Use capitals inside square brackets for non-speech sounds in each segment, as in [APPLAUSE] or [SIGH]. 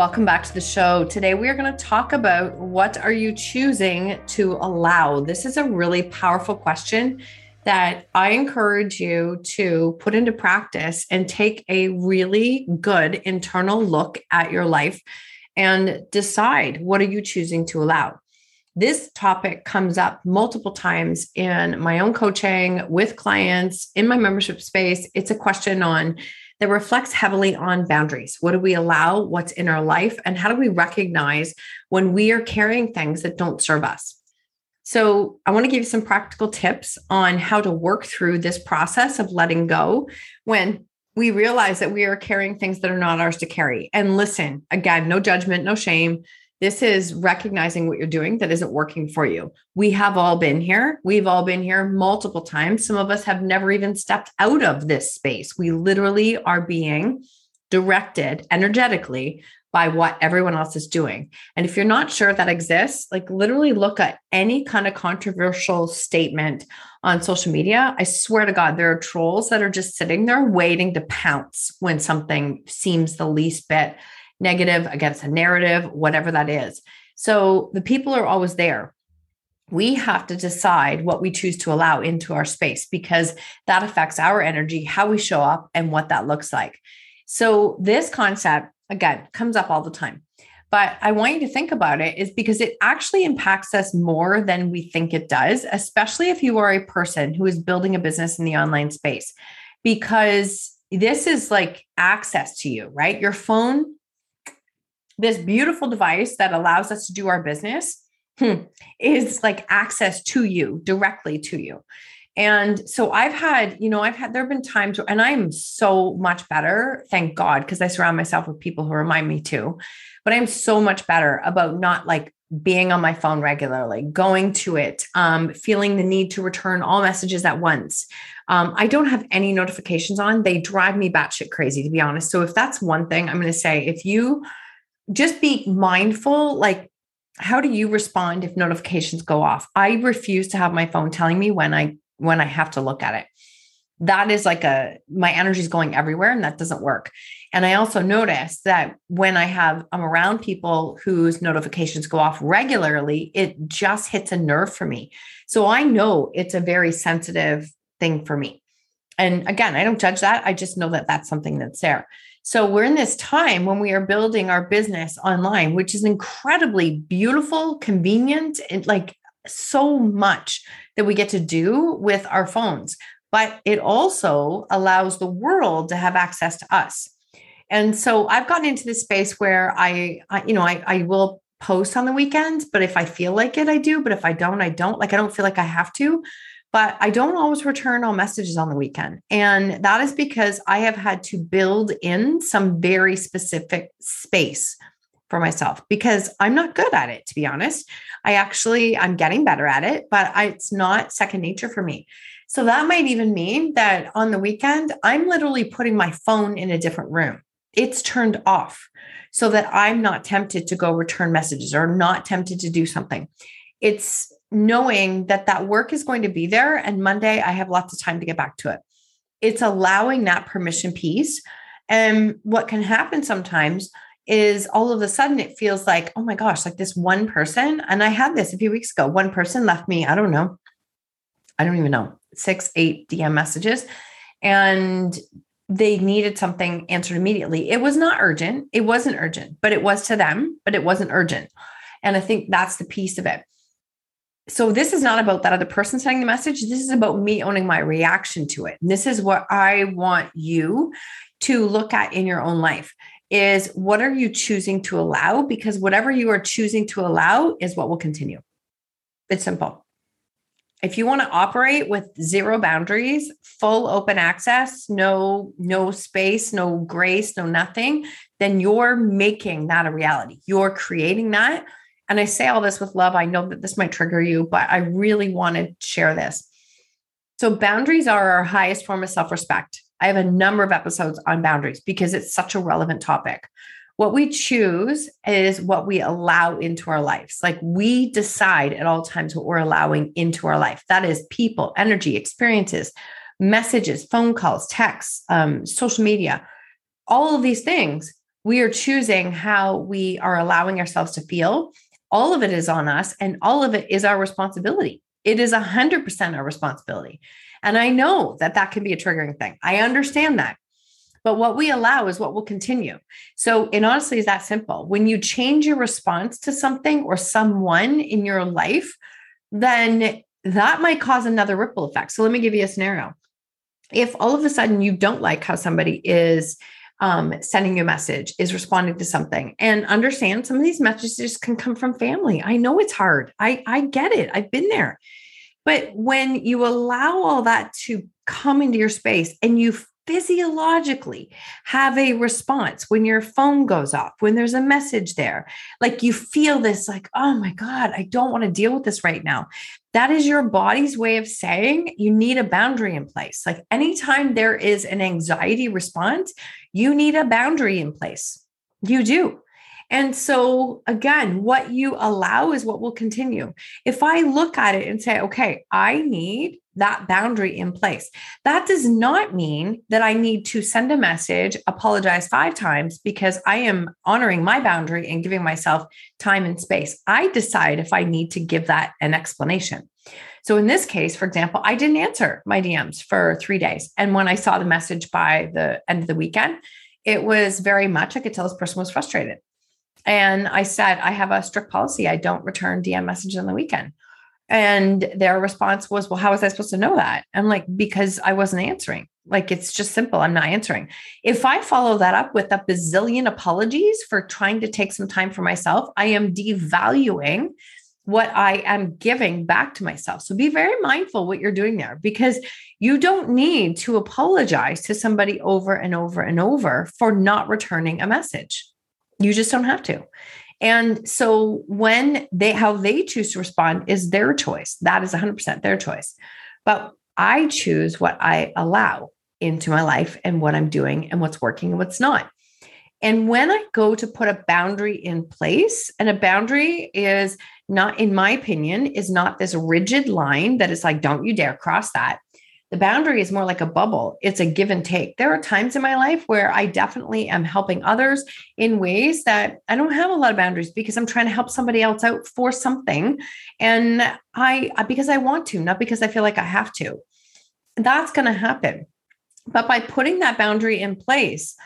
Welcome back to the show. Today we are going to talk about what are you choosing to allow? This is a really powerful question that I encourage you to put into practice and take a really good internal look at your life and decide what are you choosing to allow. This topic comes up multiple times in my own coaching with clients in my membership space. It's a question on that reflects heavily on boundaries. What do we allow? What's in our life? And how do we recognize when we are carrying things that don't serve us? So, I want to give you some practical tips on how to work through this process of letting go when we realize that we are carrying things that are not ours to carry. And listen, again, no judgment, no shame. This is recognizing what you're doing that isn't working for you. We have all been here. We've all been here multiple times. Some of us have never even stepped out of this space. We literally are being directed energetically by what everyone else is doing. And if you're not sure that exists, like literally look at any kind of controversial statement on social media. I swear to God, there are trolls that are just sitting there waiting to pounce when something seems the least bit negative against a narrative, whatever that is. So the people are always there. We have to decide what we choose to allow into our space because that affects our energy, how we show up, and what that looks like. So, this concept, again, comes up all the time. But I want you to think about it is because it actually impacts us more than we think it does, especially if you are a person who is building a business in the online space, because this is like access to you, right? Your phone this beautiful device that allows us to do our business hmm, is like access to you directly to you. And so I've had, you know, I've had, there have been times where, and I'm so much better, thank God, because I surround myself with people who remind me too. But I'm so much better about not like being on my phone regularly, going to it, um, feeling the need to return all messages at once. Um, I don't have any notifications on. They drive me batshit crazy, to be honest. So if that's one thing, I'm going to say, if you just be mindful like how do you respond if notifications go off? I refuse to have my phone telling me when i when i have to look at it. That is like a my energy is going everywhere and that doesn't work. And i also notice that when i have i'm around people whose notifications go off regularly it just hits a nerve for me. So i know it's a very sensitive thing for me. And again i don't judge that. I just know that that's something that's there so we're in this time when we are building our business online, which is incredibly beautiful, convenient, and like so much that we get to do with our phones. But it also allows the world to have access to us. And so I've gotten into this space where I, I you know, I, I will post on the weekends, but if I feel like it, I do. But if I don't, I don't. Like I don't feel like I have to but I don't always return all messages on the weekend. And that is because I have had to build in some very specific space for myself because I'm not good at it, to be honest. I actually, I'm getting better at it, but I, it's not second nature for me. So that might even mean that on the weekend, I'm literally putting my phone in a different room. It's turned off so that I'm not tempted to go return messages or not tempted to do something. It's knowing that that work is going to be there and Monday I have lots of time to get back to it. It's allowing that permission piece. And what can happen sometimes is all of a sudden it feels like, oh my gosh, like this one person. And I had this a few weeks ago. One person left me, I don't know, I don't even know, six, eight DM messages. And they needed something answered immediately. It was not urgent. It wasn't urgent, but it was to them, but it wasn't urgent. And I think that's the piece of it so this is not about that other person sending the message. This is about me owning my reaction to it. And this is what I want you to look at in your own life is what are you choosing to allow? Because whatever you are choosing to allow is what will continue. It's simple. If you want to operate with zero boundaries, full open access, no no space, no grace, no nothing, then you're making that a reality. You're creating that and I say all this with love. I know that this might trigger you, but I really want to share this. So, boundaries are our highest form of self respect. I have a number of episodes on boundaries because it's such a relevant topic. What we choose is what we allow into our lives. Like we decide at all times what we're allowing into our life. That is people, energy, experiences, messages, phone calls, texts, um, social media, all of these things. We are choosing how we are allowing ourselves to feel all of it is on us and all of it is our responsibility. It is 100% our responsibility. And I know that that can be a triggering thing. I understand that. But what we allow is what will continue. So, it honestly is that simple. When you change your response to something or someone in your life, then that might cause another ripple effect. So, let me give you a scenario. If all of a sudden you don't like how somebody is um, sending you a message, is responding to something. And understand some of these messages can come from family. I know it's hard. I, I get it. I've been there. But when you allow all that to come into your space and you physiologically have a response when your phone goes off, when there's a message there. Like you feel this, like, oh my God, I don't want to deal with this right now. That is your body's way of saying you need a boundary in place. Like anytime there is an anxiety response, you need a boundary in place. You do. And so, again, what you allow is what will continue. If I look at it and say, okay, I need that boundary in place, that does not mean that I need to send a message, apologize five times because I am honoring my boundary and giving myself time and space. I decide if I need to give that an explanation. So in this case, for example, I didn't answer my DMs for three days. And when I saw the message by the end of the weekend, it was very much, I could tell this person was frustrated. And I said, I have a strict policy. I don't return DM messages on the weekend. And their response was, Well, how was I supposed to know that? I'm like, Because I wasn't answering. Like, it's just simple. I'm not answering. If I follow that up with a bazillion apologies for trying to take some time for myself, I am devaluing what I am giving back to myself. So be very mindful what you're doing there because you don't need to apologize to somebody over and over and over for not returning a message. You just don't have to. And so when they how they choose to respond is their choice. That is 100% their choice. But I choose what I allow into my life and what I'm doing and what's working and what's not. And when I go to put a boundary in place, and a boundary is not, in my opinion, is not this rigid line that is like, don't you dare cross that. The boundary is more like a bubble. It's a give and take. There are times in my life where I definitely am helping others in ways that I don't have a lot of boundaries because I'm trying to help somebody else out for something. And I, because I want to, not because I feel like I have to. That's going to happen. But by putting that boundary in place,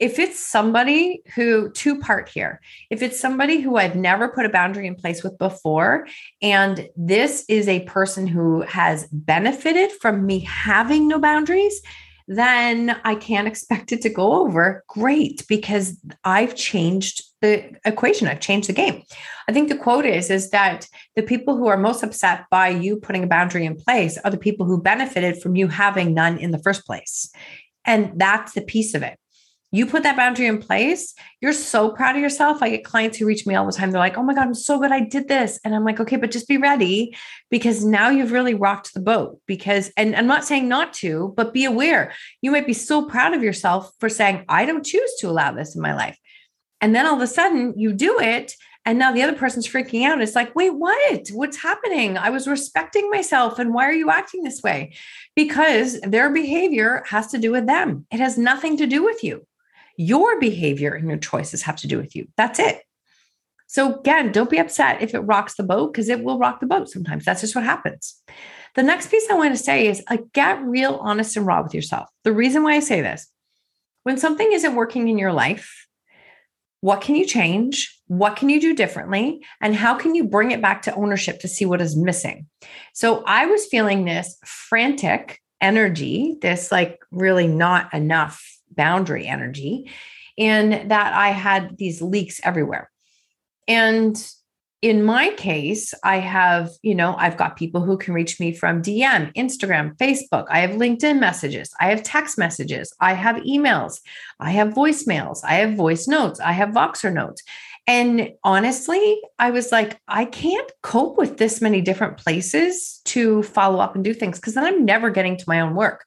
if it's somebody who two part here. If it's somebody who i've never put a boundary in place with before and this is a person who has benefited from me having no boundaries then i can't expect it to go over. Great because i've changed the equation. I've changed the game. I think the quote is is that the people who are most upset by you putting a boundary in place are the people who benefited from you having none in the first place. And that's the piece of it you put that boundary in place, you're so proud of yourself. I get clients who reach me all the time. They're like, oh my God, I'm so good. I did this. And I'm like, okay, but just be ready because now you've really rocked the boat. Because, and I'm not saying not to, but be aware. You might be so proud of yourself for saying, I don't choose to allow this in my life. And then all of a sudden you do it. And now the other person's freaking out. It's like, wait, what? What's happening? I was respecting myself. And why are you acting this way? Because their behavior has to do with them, it has nothing to do with you. Your behavior and your choices have to do with you. That's it. So, again, don't be upset if it rocks the boat because it will rock the boat sometimes. That's just what happens. The next piece I want to say is get real, honest, and raw with yourself. The reason why I say this when something isn't working in your life, what can you change? what can you do differently and how can you bring it back to ownership to see what is missing so i was feeling this frantic energy this like really not enough boundary energy and that i had these leaks everywhere and in my case, I have, you know, I've got people who can reach me from DM, Instagram, Facebook. I have LinkedIn messages. I have text messages. I have emails. I have voicemails. I have voice notes. I have Voxer notes. And honestly, I was like, I can't cope with this many different places to follow up and do things because then I'm never getting to my own work.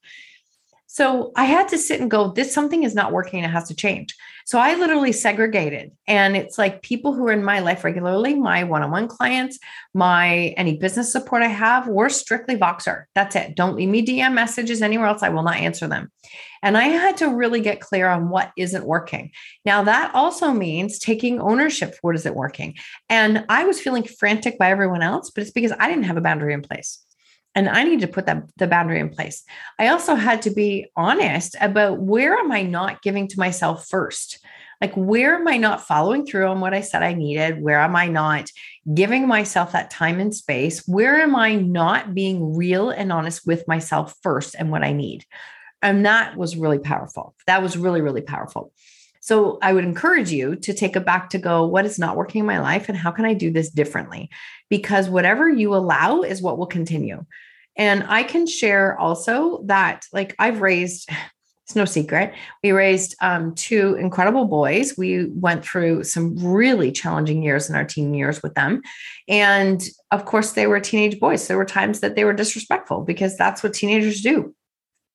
So I had to sit and go, this something is not working. It has to change. So I literally segregated. And it's like people who are in my life regularly, my one-on-one clients, my any business support I have, we're strictly Voxer. That's it. Don't leave me DM messages anywhere else. I will not answer them. And I had to really get clear on what isn't working. Now that also means taking ownership for what isn't working. And I was feeling frantic by everyone else, but it's because I didn't have a boundary in place and i need to put that the boundary in place. I also had to be honest about where am i not giving to myself first? Like where am i not following through on what i said i needed? Where am i not giving myself that time and space? Where am i not being real and honest with myself first and what i need? And that was really powerful. That was really really powerful so I would encourage you to take it back to go, what is not working in my life and how can I do this differently? Because whatever you allow is what will continue. And I can share also that, like, I've raised, [SIGHS] it's no secret, we raised um, two incredible boys. We went through some really challenging years in our teen years with them. And of course, they were teenage boys. There were times that they were disrespectful because that's what teenagers do.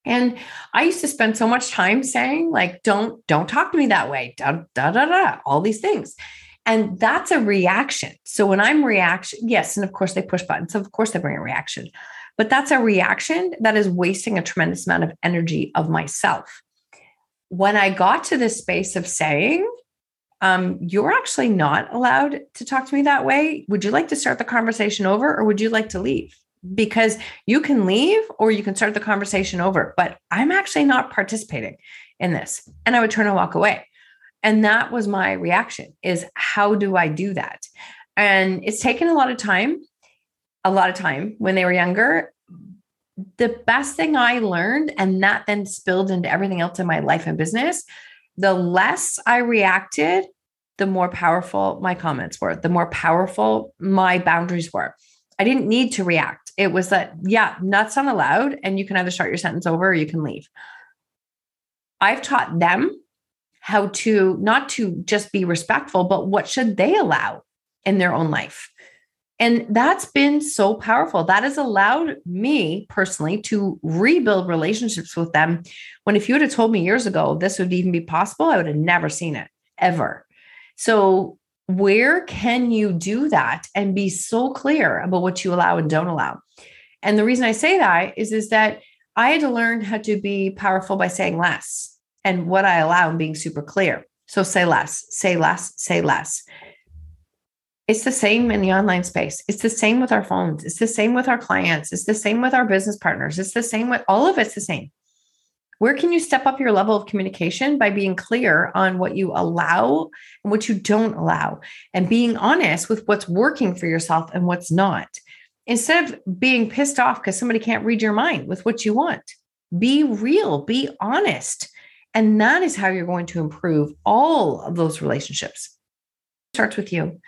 And I used to spend so much time saying, like, don't, don't talk to me that way, da, da, da, da, all these things. And that's a reaction. So when I'm reaction, yes, and of course they push buttons. Of course they bring a reaction. But that's a reaction that is wasting a tremendous amount of energy of myself. When I got to this space of saying, um, you're actually not allowed to talk to me that way. Would you like to start the conversation over or would you like to leave? Because you can leave or you can start the conversation over, but I'm actually not participating in this. And I would turn and walk away. And that was my reaction is how do I do that? And it's taken a lot of time, a lot of time when they were younger. The best thing I learned, and that then spilled into everything else in my life and business, the less I reacted, the more powerful my comments were, the more powerful my boundaries were. I didn't need to react. It was that, yeah, nuts not allowed. And you can either start your sentence over or you can leave. I've taught them how to not to just be respectful, but what should they allow in their own life. And that's been so powerful. That has allowed me personally to rebuild relationships with them. When if you would have told me years ago this would even be possible, I would have never seen it ever. So where can you do that and be so clear about what you allow and don't allow? And the reason I say that is, is that I had to learn how to be powerful by saying less and what I allow and being super clear. So say less, say less, say less. It's the same in the online space. It's the same with our phones. It's the same with our clients. It's the same with our business partners. It's the same with all of it's the same. Where can you step up your level of communication by being clear on what you allow and what you don't allow and being honest with what's working for yourself and what's not? Instead of being pissed off because somebody can't read your mind with what you want, be real, be honest. And that is how you're going to improve all of those relationships. It starts with you.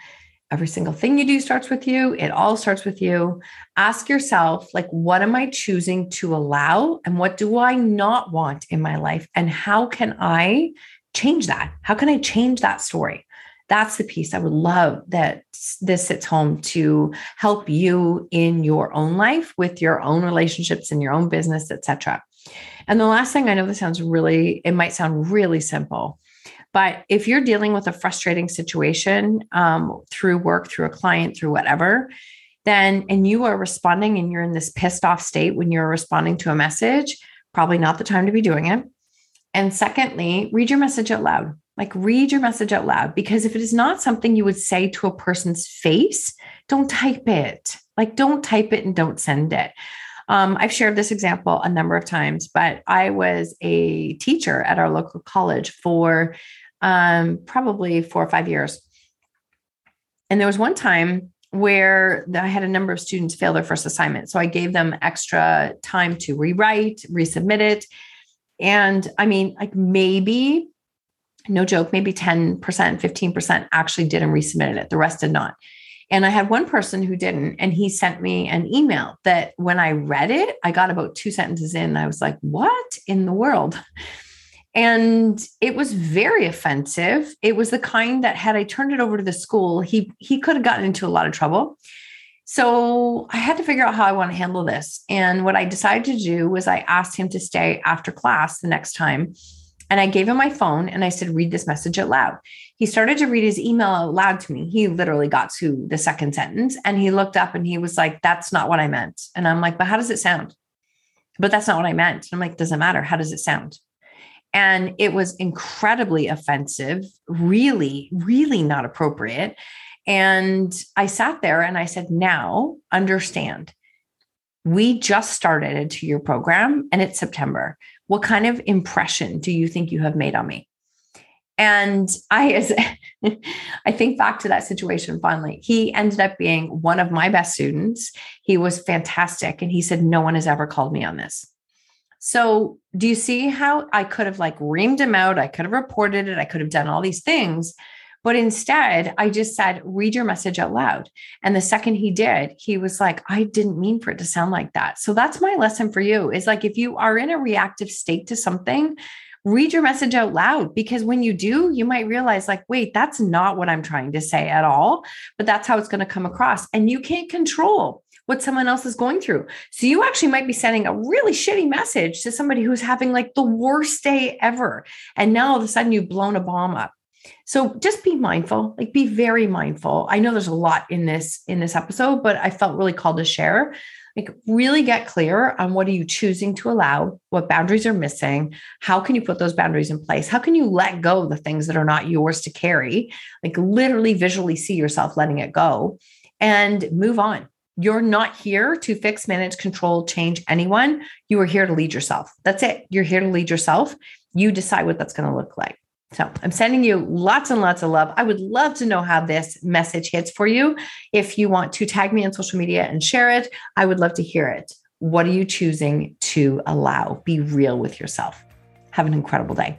Every single thing you do starts with you. It all starts with you. Ask yourself, like, what am I choosing to allow? And what do I not want in my life? And how can I change that? How can I change that story? That's the piece I would love that this sits home to help you in your own life with your own relationships and your own business, etc. And the last thing I know this sounds really, it might sound really simple, but if you're dealing with a frustrating situation um, through work, through a client, through whatever, then and you are responding and you're in this pissed off state when you're responding to a message, probably not the time to be doing it. And secondly, read your message out loud. Like read your message out loud because if it is not something you would say to a person's face, don't type it. Like don't type it and don't send it. Um, I've shared this example a number of times, but I was a teacher at our local college for um, probably four or five years. And there was one time where I had a number of students fail their first assignment. So I gave them extra time to rewrite, resubmit it. And I mean, like maybe, no joke, maybe 10%, 15% actually did and resubmitted it. The rest did not. And I had one person who didn't, and he sent me an email that when I read it, I got about two sentences in. I was like, what in the world? And it was very offensive. It was the kind that had I turned it over to the school, he he could have gotten into a lot of trouble. So I had to figure out how I want to handle this. And what I decided to do was I asked him to stay after class the next time. And I gave him my phone and I said, read this message out loud. He started to read his email out loud to me. He literally got to the second sentence and he looked up and he was like, that's not what I meant. And I'm like, but how does it sound? But that's not what I meant. And I'm like, doesn't matter. How does it sound? And it was incredibly offensive, really, really not appropriate. And I sat there and I said, now understand, we just started into your program and it's September. What kind of impression do you think you have made on me? And I, as [LAUGHS] I think back to that situation finally, he ended up being one of my best students. He was fantastic. And he said, No one has ever called me on this. So, do you see how I could have like reamed him out? I could have reported it. I could have done all these things. But instead, I just said, read your message out loud. And the second he did, he was like, I didn't mean for it to sound like that. So that's my lesson for you is like, if you are in a reactive state to something, read your message out loud because when you do, you might realize, like, wait, that's not what I'm trying to say at all, but that's how it's going to come across. And you can't control what someone else is going through. So you actually might be sending a really shitty message to somebody who's having like the worst day ever. And now all of a sudden you've blown a bomb up. So just be mindful, like be very mindful. I know there's a lot in this in this episode, but I felt really called to share. Like really get clear on what are you choosing to allow, what boundaries are missing, how can you put those boundaries in place? How can you let go of the things that are not yours to carry? Like literally visually see yourself letting it go and move on. You're not here to fix, manage, control, change anyone. You are here to lead yourself. That's it. You're here to lead yourself. You decide what that's going to look like. So I'm sending you lots and lots of love. I would love to know how this message hits for you. If you want to tag me on social media and share it, I would love to hear it. What are you choosing to allow? Be real with yourself. Have an incredible day.